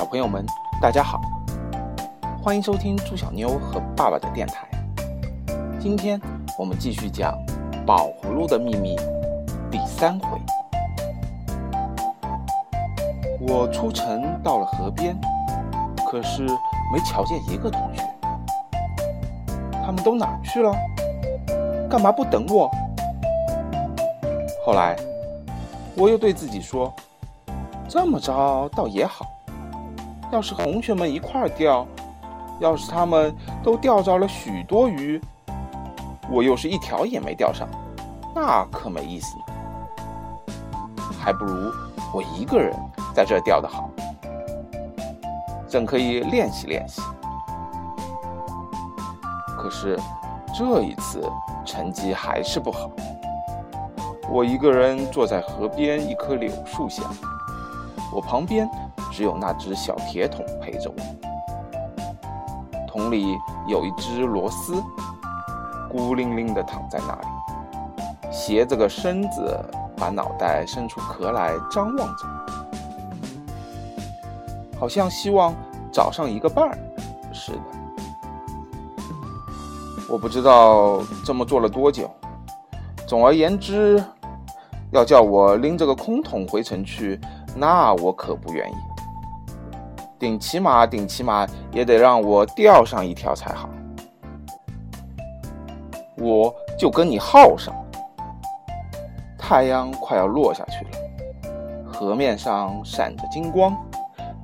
小朋友们，大家好，欢迎收听猪小妞和爸爸的电台。今天我们继续讲《宝葫芦的秘密》第三回。我出城到了河边，可是没瞧见一个同学。他们都哪去了？干嘛不等我？后来，我又对自己说：“这么着倒也好。要是同学们一块儿钓，要是他们都钓着了许多鱼，我又是一条也没钓上，那可没意思呢。还不如我一个人在这钓的好，正可以练习练习。可是这一次成绩还是不好。”我一个人坐在河边一棵柳树下，我旁边只有那只小铁桶陪着我。桶里有一只螺丝，孤零零地躺在那里，斜着个身子，把脑袋伸出壳来张望着，好像希望找上一个伴儿似的。我不知道这么做了多久，总而言之。要叫我拎着个空桶回城去，那我可不愿意。顶起码，顶起码也得让我钓上一条才好。我就跟你耗上。太阳快要落下去了，河面上闪着金光，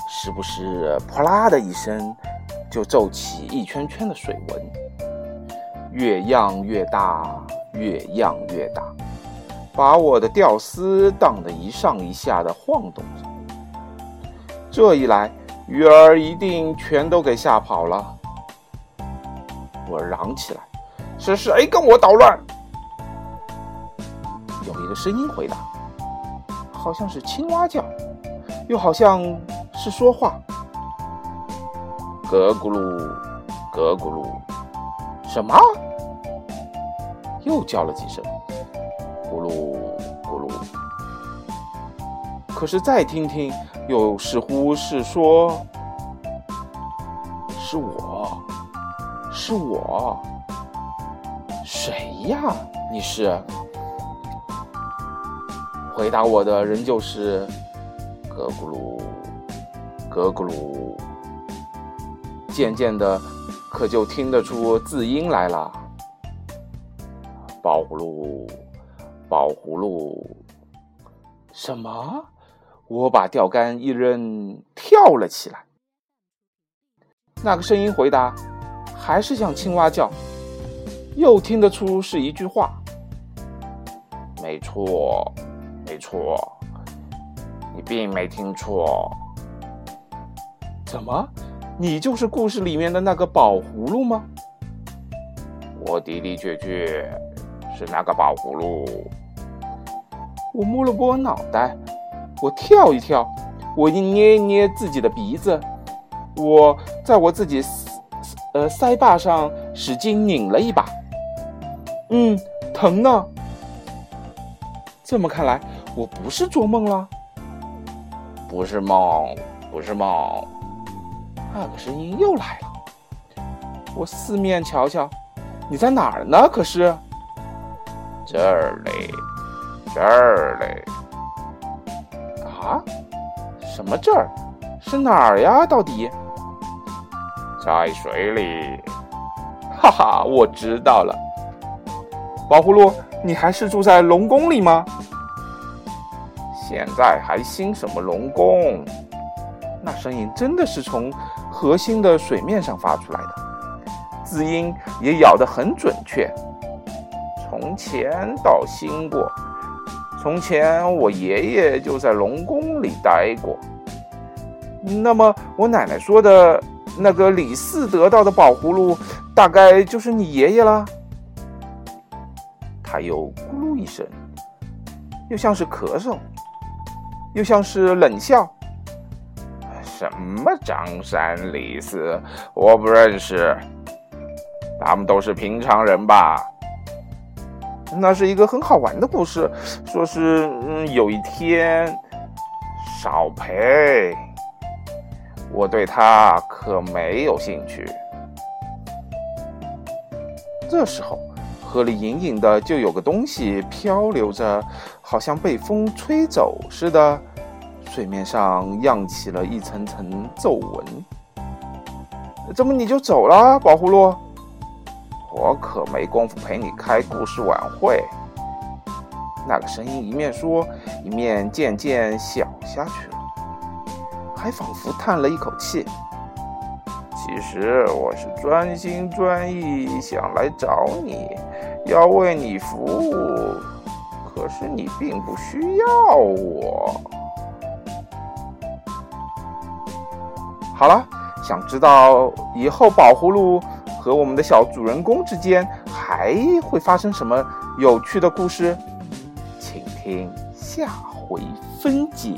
时不时“啪啦”的一声，就皱起一圈圈的水纹，越漾越大，越漾越大。把我的钓丝荡得一上一下的晃动着，这一来，鱼儿一定全都给吓跑了。我嚷起来：“是谁跟我捣乱？”有一个声音回答，好像是青蛙叫，又好像是说话。咯咕噜，咯咕噜，什么？又叫了几声。咕噜，可是再听听，又似乎是说：“是我，是我，谁呀？你是？”回答我的仍旧是“格咕噜，格咕噜”。渐渐的，可就听得出字音来了，“宝葫芦。”宝葫芦，什么？我把钓竿一扔，跳了起来。那个声音回答，还是像青蛙叫，又听得出是一句话。没错，没错，你并没听错。怎么，你就是故事里面的那个宝葫芦吗？我的的确确。是那个宝葫芦。我摸了摸脑袋，我跳一跳，我一捏一捏自己的鼻子，我在我自己呃腮巴上使劲拧了一把，嗯，疼呢。这么看来，我不是做梦了，不是梦，不是梦。那个声音又来了，我四面瞧瞧，你在哪儿呢？可是。这儿嘞，这儿嘞，啊？什么这儿？是哪儿呀？到底？在水里。哈哈，我知道了。宝葫芦，你还是住在龙宫里吗？现在还兴什么龙宫？那声音真的是从核心的水面上发出来的，字音也咬得很准确。从前到兴过，从前我爷爷就在龙宫里待过。那么我奶奶说的那个李四得到的宝葫芦，大概就是你爷爷了。他又咕噜一声，又像是咳嗽，又像是冷笑。什么张三李四，我不认识，他们都是平常人吧？那是一个很好玩的故事，说是嗯，有一天，少培，我对它可没有兴趣。这时候，河里隐隐的就有个东西漂流着，好像被风吹走似的，水面上漾起了一层层皱纹。怎么你就走了，宝葫芦？我可没工夫陪你开故事晚会。那个声音一面说，一面渐渐小下去了，还仿佛叹了一口气。其实我是专心专意想来找你，要为你服务，可是你并不需要我。好了，想知道以后宝葫芦和我们的小主人公之间还会发生什么有趣的故事？请听下回分解。